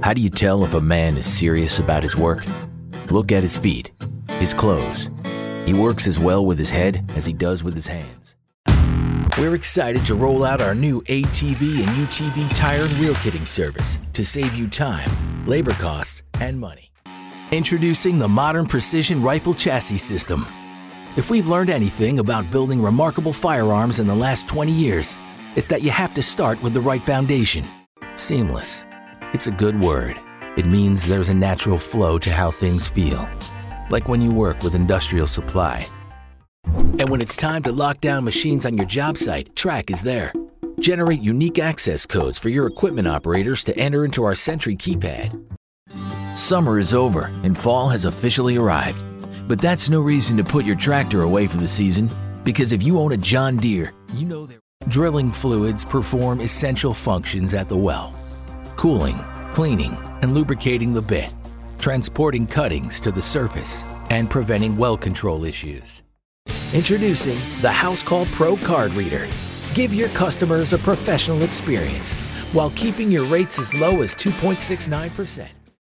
How do you tell if a man is serious about his work? Look at his feet, his clothes. He works as well with his head as he does with his hands. We're excited to roll out our new ATV and UTV tire and wheel kitting service to save you time, labor costs, and money. Introducing the modern precision rifle chassis system. If we've learned anything about building remarkable firearms in the last 20 years, it's that you have to start with the right foundation. Seamless. It's a good word. It means there's a natural flow to how things feel, like when you work with industrial supply. And when it's time to lock down machines on your job site, Track is there. Generate unique access codes for your equipment operators to enter into our Sentry keypad. Summer is over and fall has officially arrived. But that's no reason to put your tractor away for the season, because if you own a John Deere, you know that drilling fluids perform essential functions at the well cooling, cleaning, and lubricating the bit, transporting cuttings to the surface, and preventing well control issues. Introducing the Housecall Pro Card Reader. Give your customers a professional experience while keeping your rates as low as 2.69%.